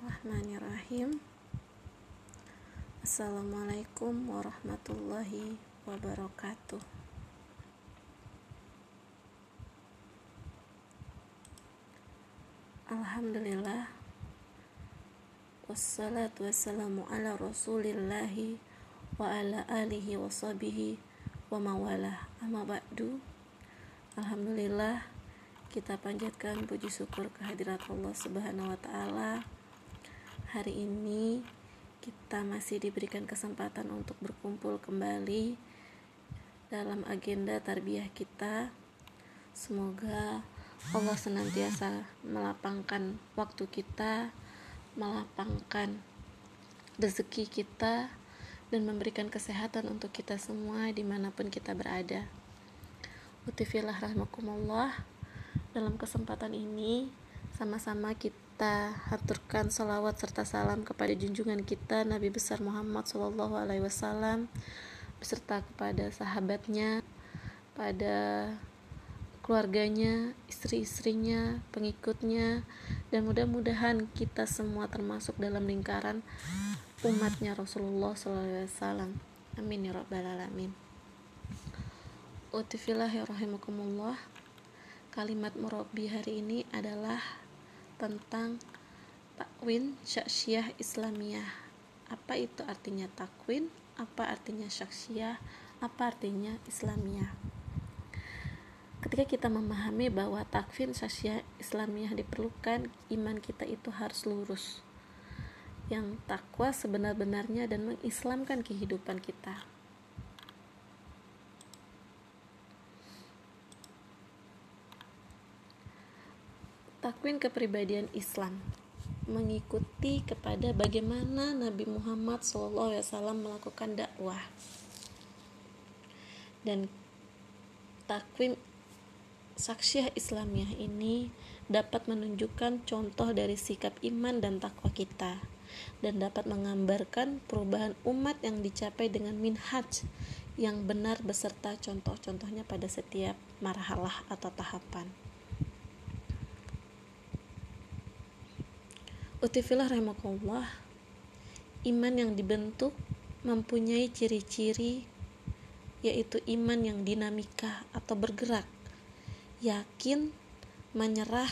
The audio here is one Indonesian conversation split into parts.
Bismillahirrahmanirrahim. Assalamualaikum warahmatullahi wabarakatuh. Alhamdulillah. Wassalatu wassalamu ala rasulillahi Wa ala alihi wa sahbihi Wa mawalah. Amma ba'du. Alhamdulillah kita panjatkan puji syukur kehadirat Allah Subhanahu wa taala Hari ini kita masih diberikan kesempatan untuk berkumpul kembali dalam agenda tarbiyah kita. Semoga Allah senantiasa melapangkan waktu kita, melapangkan rezeki kita, dan memberikan kesehatan untuk kita semua di mana pun kita berada. Utifillah rahmakumullah. Dalam kesempatan ini, sama-sama kita kita haturkan salawat serta salam kepada junjungan kita Nabi besar Muhammad Shallallahu Alaihi Wasallam beserta kepada sahabatnya, pada keluarganya, istri-istrinya, pengikutnya, dan mudah-mudahan kita semua termasuk dalam lingkaran umatnya Rasulullah Alaihi Wasallam. Amin ya rabbal alamin. Utifillah ya rahimakumullah. Kalimat murabi hari ini adalah tentang takwin syaksiyah Islamiyah. Apa itu artinya takwin? Apa artinya syaksiyah? Apa artinya Islamiyah? Ketika kita memahami bahwa takwin syaksiyah Islamiyah diperlukan, iman kita itu harus lurus. Yang takwa sebenar-benarnya dan mengislamkan kehidupan kita. Takwin kepribadian Islam. Mengikuti kepada bagaimana Nabi Muhammad SAW melakukan dakwah. Dan takwin saksiah Islamiyah ini dapat menunjukkan contoh dari sikap iman dan takwa kita. Dan dapat menggambarkan perubahan umat yang dicapai dengan minhaj yang benar beserta contoh-contohnya pada setiap marhalah atau tahapan. Utifillah rahmatullah Iman yang dibentuk mempunyai ciri-ciri yaitu iman yang dinamika atau bergerak yakin, menyerah,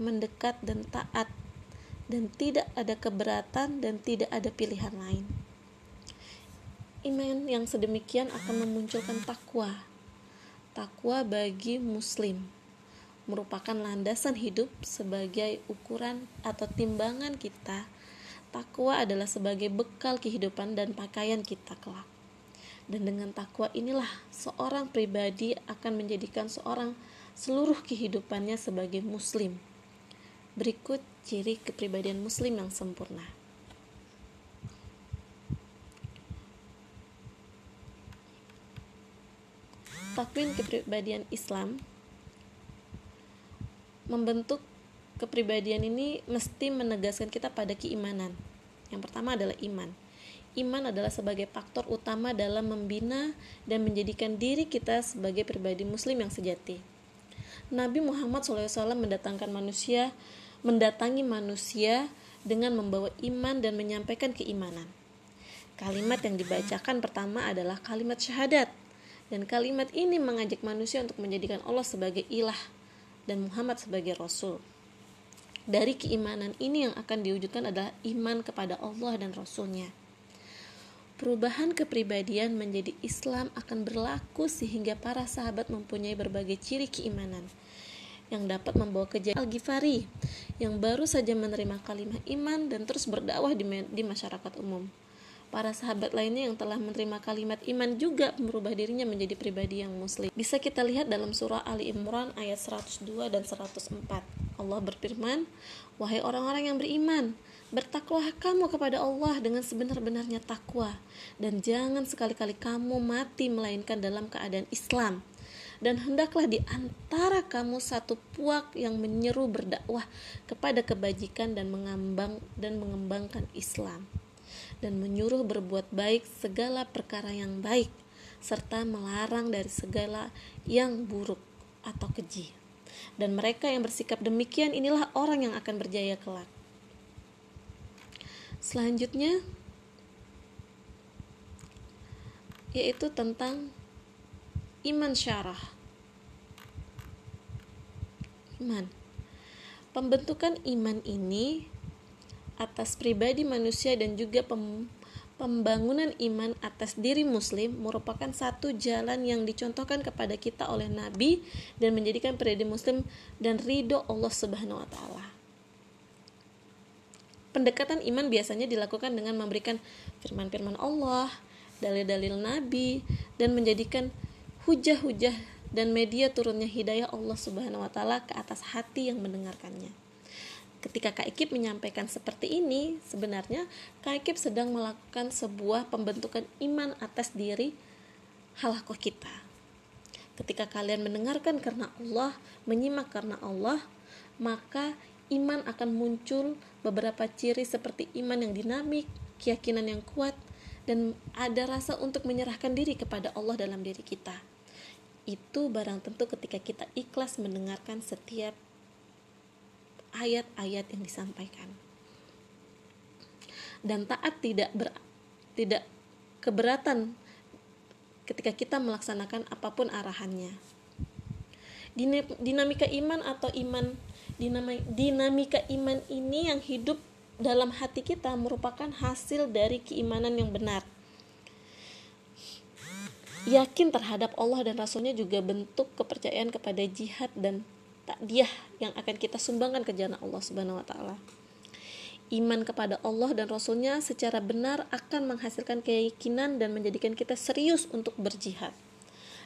mendekat dan taat dan tidak ada keberatan dan tidak ada pilihan lain. Iman yang sedemikian akan memunculkan takwa takwa bagi muslim merupakan landasan hidup sebagai ukuran atau timbangan kita. Takwa adalah sebagai bekal kehidupan dan pakaian kita kelak. Dan dengan takwa inilah seorang pribadi akan menjadikan seorang seluruh kehidupannya sebagai muslim. Berikut ciri kepribadian muslim yang sempurna. Takwin kepribadian Islam membentuk kepribadian ini mesti menegaskan kita pada keimanan. Yang pertama adalah iman. Iman adalah sebagai faktor utama dalam membina dan menjadikan diri kita sebagai pribadi muslim yang sejati. Nabi Muhammad SAW mendatangkan manusia, mendatangi manusia dengan membawa iman dan menyampaikan keimanan. Kalimat yang dibacakan pertama adalah kalimat syahadat. Dan kalimat ini mengajak manusia untuk menjadikan Allah sebagai ilah dan Muhammad sebagai Rasul. Dari keimanan ini yang akan diwujudkan adalah iman kepada Allah dan Rasulnya. Perubahan kepribadian menjadi Islam akan berlaku sehingga para sahabat mempunyai berbagai ciri keimanan yang dapat membawa kejadian Al-Ghifari yang baru saja menerima kalimat iman dan terus berdakwah di, di masyarakat umum para sahabat lainnya yang telah menerima kalimat iman juga merubah dirinya menjadi pribadi yang muslim. Bisa kita lihat dalam surah Ali Imran ayat 102 dan 104. Allah berfirman, "Wahai orang-orang yang beriman, bertakwalah kamu kepada Allah dengan sebenar-benarnya takwa dan jangan sekali-kali kamu mati melainkan dalam keadaan Islam." dan hendaklah di antara kamu satu puak yang menyeru berdakwah kepada kebajikan dan mengambang dan mengembangkan Islam dan menyuruh berbuat baik segala perkara yang baik serta melarang dari segala yang buruk atau keji. Dan mereka yang bersikap demikian inilah orang yang akan berjaya kelak. Selanjutnya yaitu tentang iman syarah. Iman. Pembentukan iman ini atas pribadi manusia dan juga pem pembangunan iman atas diri muslim merupakan satu jalan yang dicontohkan kepada kita oleh Nabi dan menjadikan pribadi muslim dan ridho Allah Subhanahu wa taala. Pendekatan iman biasanya dilakukan dengan memberikan firman-firman Allah, dalil-dalil Nabi dan menjadikan hujah-hujah dan media turunnya hidayah Allah Subhanahu wa taala ke atas hati yang mendengarkannya ketika Kak Ikip menyampaikan seperti ini, sebenarnya Kak Ikip sedang melakukan sebuah pembentukan iman atas diri halakoh kita. Ketika kalian mendengarkan karena Allah, menyimak karena Allah, maka iman akan muncul beberapa ciri seperti iman yang dinamik, keyakinan yang kuat, dan ada rasa untuk menyerahkan diri kepada Allah dalam diri kita. Itu barang tentu ketika kita ikhlas mendengarkan setiap ayat-ayat yang disampaikan. Dan taat tidak ber, tidak keberatan ketika kita melaksanakan apa pun arahannya. Dinamika iman atau iman dinamika iman ini yang hidup dalam hati kita merupakan hasil dari keimanan yang benar. Yakin terhadap Allah dan Rasulnya juga bentuk kepercayaan kepada jihad dan takdiah yang akan kita sumbangkan ke jalan Allah Subhanahu wa taala. Iman kepada Allah dan Rasulnya secara benar akan menghasilkan keyakinan dan menjadikan kita serius untuk berjihad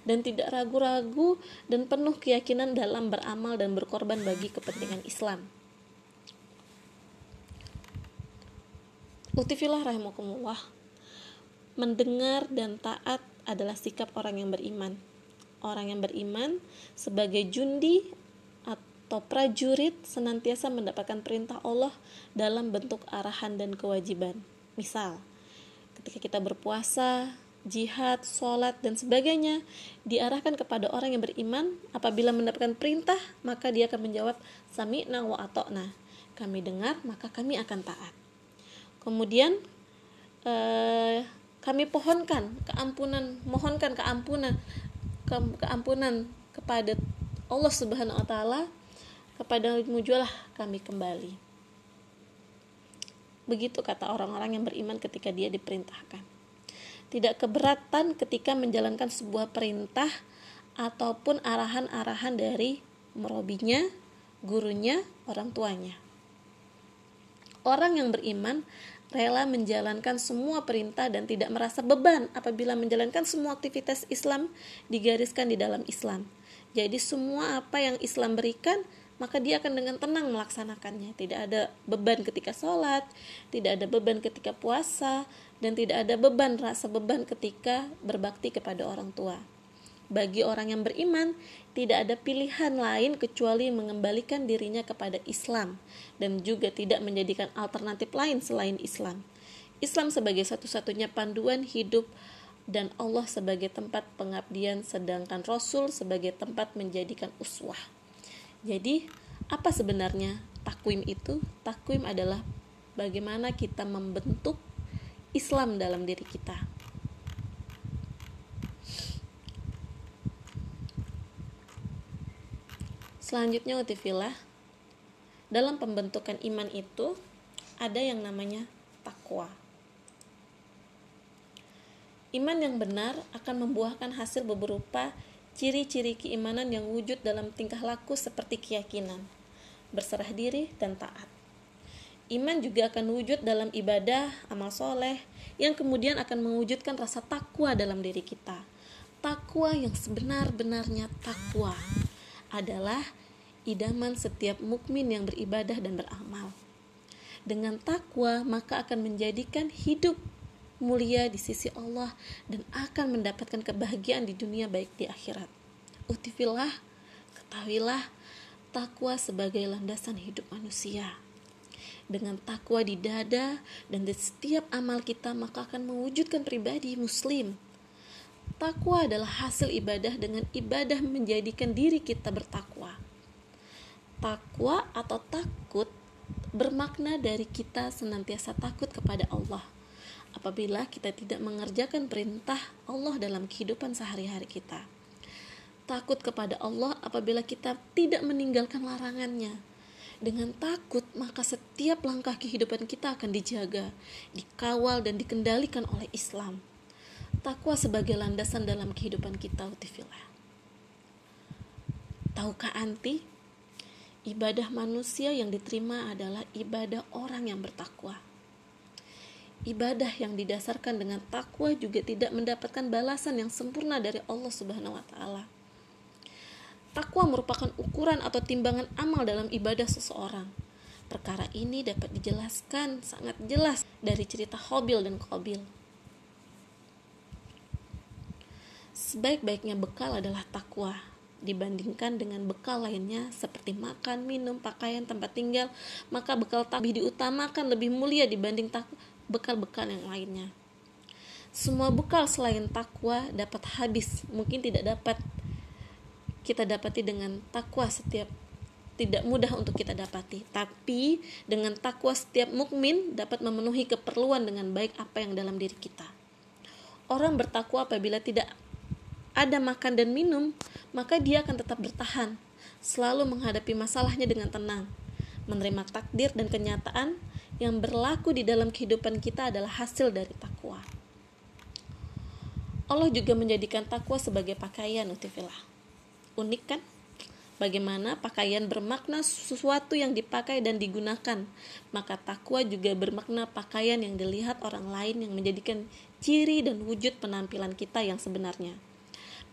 dan tidak ragu-ragu dan penuh keyakinan dalam beramal dan berkorban bagi kepentingan Islam. Utifillah rahimakumullah Mendengar dan taat adalah sikap orang yang beriman Orang yang beriman sebagai jundi atau prajurit senantiasa mendapatkan perintah Allah dalam bentuk arahan dan kewajiban. Misal, ketika kita berpuasa, jihad, sholat, dan sebagainya diarahkan kepada orang yang beriman. Apabila mendapatkan perintah maka dia akan menjawab sami'na wa atokna kami dengar maka kami akan taat. Kemudian eh, kami pohonkan keampunan mohonkan keampunan ke, keampunan kepada Allah Subhanahu wa taala kepada jualah kami kembali. Begitu kata orang-orang yang beriman ketika dia diperintahkan. Tidak keberatan ketika menjalankan sebuah perintah ataupun arahan-arahan dari merobinya, gurunya, orang tuanya. Orang yang beriman rela menjalankan semua perintah dan tidak merasa beban apabila menjalankan semua aktivitas Islam digariskan di dalam Islam. Jadi semua apa yang Islam berikan maka dia akan dengan tenang melaksanakannya. Tidak ada beban ketika sholat, tidak ada beban ketika puasa, dan tidak ada beban rasa beban ketika berbakti kepada orang tua. Bagi orang yang beriman, tidak ada pilihan lain kecuali mengembalikan dirinya kepada Islam dan juga tidak menjadikan alternatif lain selain Islam. Islam sebagai satu-satunya panduan hidup dan Allah sebagai tempat pengabdian sedangkan Rasul sebagai tempat menjadikan uswah. Jadi, apa sebenarnya takwim itu? Takwim adalah bagaimana kita membentuk Islam dalam diri kita. Selanjutnya utifilah dalam pembentukan iman itu ada yang namanya takwa. Iman yang benar akan membuahkan hasil berupa ciri-ciri keimanan yang wujud dalam tingkah laku seperti keyakinan, berserah diri, dan taat. Iman juga akan wujud dalam ibadah, amal soleh, yang kemudian akan mewujudkan rasa takwa dalam diri kita. Takwa yang sebenar-benarnya takwa adalah idaman setiap mukmin yang beribadah dan beramal. Dengan takwa, maka akan menjadikan hidup mulia di sisi Allah dan akan mendapatkan kebahagiaan di dunia baik di akhirat. Utifillah, ketahuilah takwa sebagai landasan hidup manusia. Dengan takwa di dada dan di setiap amal kita maka akan mewujudkan pribadi muslim. Takwa adalah hasil ibadah dengan ibadah menjadikan diri kita bertakwa. Takwa atau takut bermakna dari kita senantiasa takut kepada Allah. Apabila kita tidak mengerjakan perintah Allah dalam kehidupan sehari-hari kita, takut kepada Allah apabila kita tidak meninggalkan larangannya. Dengan takut, maka setiap langkah kehidupan kita akan dijaga, dikawal, dan dikendalikan oleh Islam. Takwa sebagai landasan dalam kehidupan kita, Utifillah. Tahukah anti? Ibadah manusia yang diterima adalah ibadah orang yang bertakwa. Ibadah yang didasarkan dengan takwa juga tidak mendapatkan balasan yang sempurna dari Allah Subhanahu wa taala. Takwa merupakan ukuran atau timbangan amal dalam ibadah seseorang. Perkara ini dapat dijelaskan sangat jelas dari cerita Hobil dan Kobil. Sebaik-baiknya bekal adalah takwa dibandingkan dengan bekal lainnya seperti makan, minum, pakaian, tempat tinggal, maka bekal lebih diutamakan lebih mulia dibanding bekal-bekal yang lainnya. Semua bekal selain takwa dapat habis, mungkin tidak dapat kita dapati dengan takwa setiap tidak mudah untuk kita dapati. Tapi dengan takwa setiap mukmin dapat memenuhi keperluan dengan baik apa yang dalam diri kita. Orang bertakwa apabila tidak ada makan dan minum, maka dia akan tetap bertahan, selalu menghadapi masalahnya dengan tenang, menerima takdir dan kenyataan yang berlaku di dalam kehidupan kita adalah hasil dari takwa. Allah juga menjadikan takwa sebagai pakaian utifilah. Unik kan? Bagaimana pakaian bermakna sesuatu yang dipakai dan digunakan, maka takwa juga bermakna pakaian yang dilihat orang lain yang menjadikan ciri dan wujud penampilan kita yang sebenarnya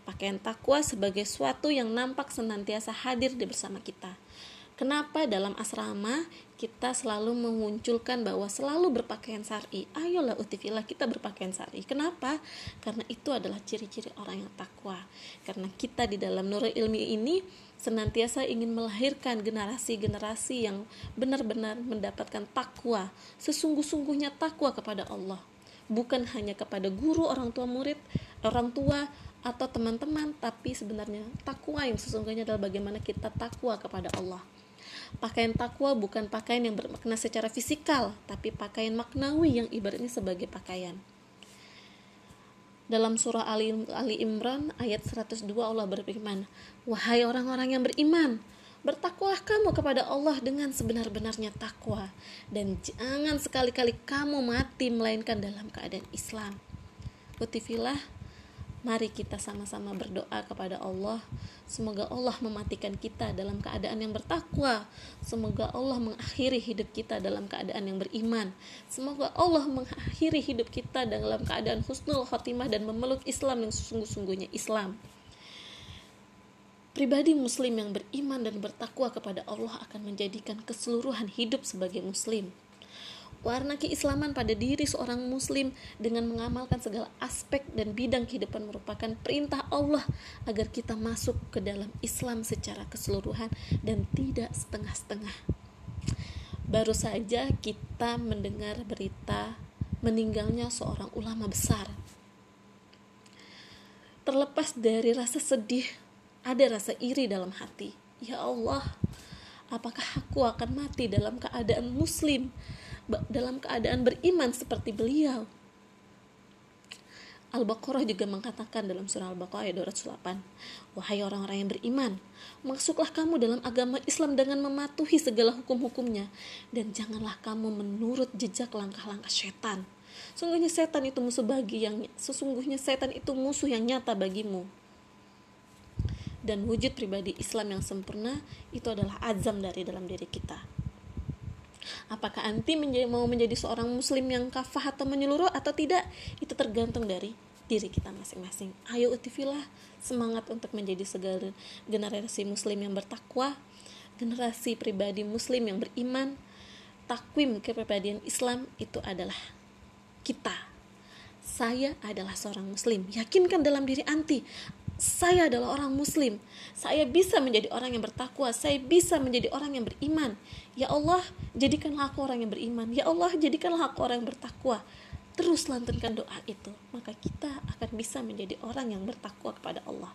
pakaian takwa sebagai suatu yang nampak senantiasa hadir di bersama kita. Kenapa dalam asrama kita selalu memunculkan bahwa selalu berpakaian sari? Ayolah utifilah kita berpakaian sari. Kenapa? Karena itu adalah ciri-ciri orang yang takwa. Karena kita di dalam nur ilmi ini senantiasa ingin melahirkan generasi-generasi yang benar-benar mendapatkan takwa, sesungguh-sungguhnya takwa kepada Allah. Bukan hanya kepada guru, orang tua murid, orang tua, atau teman-teman tapi sebenarnya takwa yang sesungguhnya adalah bagaimana kita takwa kepada Allah pakaian takwa bukan pakaian yang bermakna secara fisikal tapi pakaian maknawi yang ibaratnya sebagai pakaian. Dalam surah Ali, Ali Imran ayat 102 Allah berfirman wahai orang-orang yang beriman bertakwalah kamu kepada Allah dengan sebenar-benarnya takwa dan jangan sekali-kali kamu mati melainkan dalam keadaan Islam. Utifilah Mari kita sama-sama berdoa kepada Allah. Semoga Allah mematikan kita dalam keadaan yang bertakwa. Semoga Allah mengakhiri hidup kita dalam keadaan yang beriman. Semoga Allah mengakhiri hidup kita dalam keadaan husnul khotimah dan memeluk Islam yang sesungguh-sungguhnya Islam. Pribadi muslim yang beriman dan bertakwa kepada Allah akan menjadikan keseluruhan hidup sebagai muslim warna keislaman pada diri seorang muslim dengan mengamalkan segala aspek dan bidang kehidupan merupakan perintah Allah agar kita masuk ke dalam Islam secara keseluruhan dan tidak setengah-setengah. Baru saja kita mendengar berita meninggalnya seorang ulama besar. Terlepas dari rasa sedih, ada rasa iri dalam hati. Ya Allah, apakah aku akan mati dalam keadaan muslim? Dalam keadaan beriman seperti beliau. Al-Baqarah juga mengatakan dalam surah Al-Baqarah ayat 208, Wahai orang-orang yang beriman, masuklah kamu dalam agama Islam dengan mematuhi segala hukum-hukumnya, dan janganlah kamu menurut jejak langkah-langkah setan. Sungguhnya setan itu musuh bagi yang sesungguhnya setan itu musuh yang nyata bagimu. Dan wujud pribadi Islam yang sempurna itu adalah azam dari dalam diri kita Apakah anti menjadi, mau menjadi seorang muslim yang kafah atau menyeluruh atau tidak? Itu tergantung dari diri kita masing-masing. Ayo utifilah semangat untuk menjadi segala generasi muslim yang bertakwa, generasi pribadi muslim yang beriman, takwim kepribadian Islam itu adalah kita. Saya adalah seorang muslim. Yakinkan dalam diri anti saya adalah orang muslim. Saya bisa menjadi orang yang bertakwa. Saya bisa menjadi orang yang beriman. Ya Allah, jadikanlah aku orang yang beriman. Ya Allah, jadikanlah aku orang yang bertakwa. Terus lantunkan doa itu, maka kita akan bisa menjadi orang yang bertakwa kepada Allah.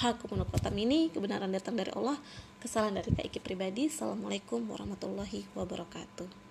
Aku menukotam ini, kebenaran datang dari Allah, kesalahan dari Kak pribadi. Assalamualaikum warahmatullahi wabarakatuh.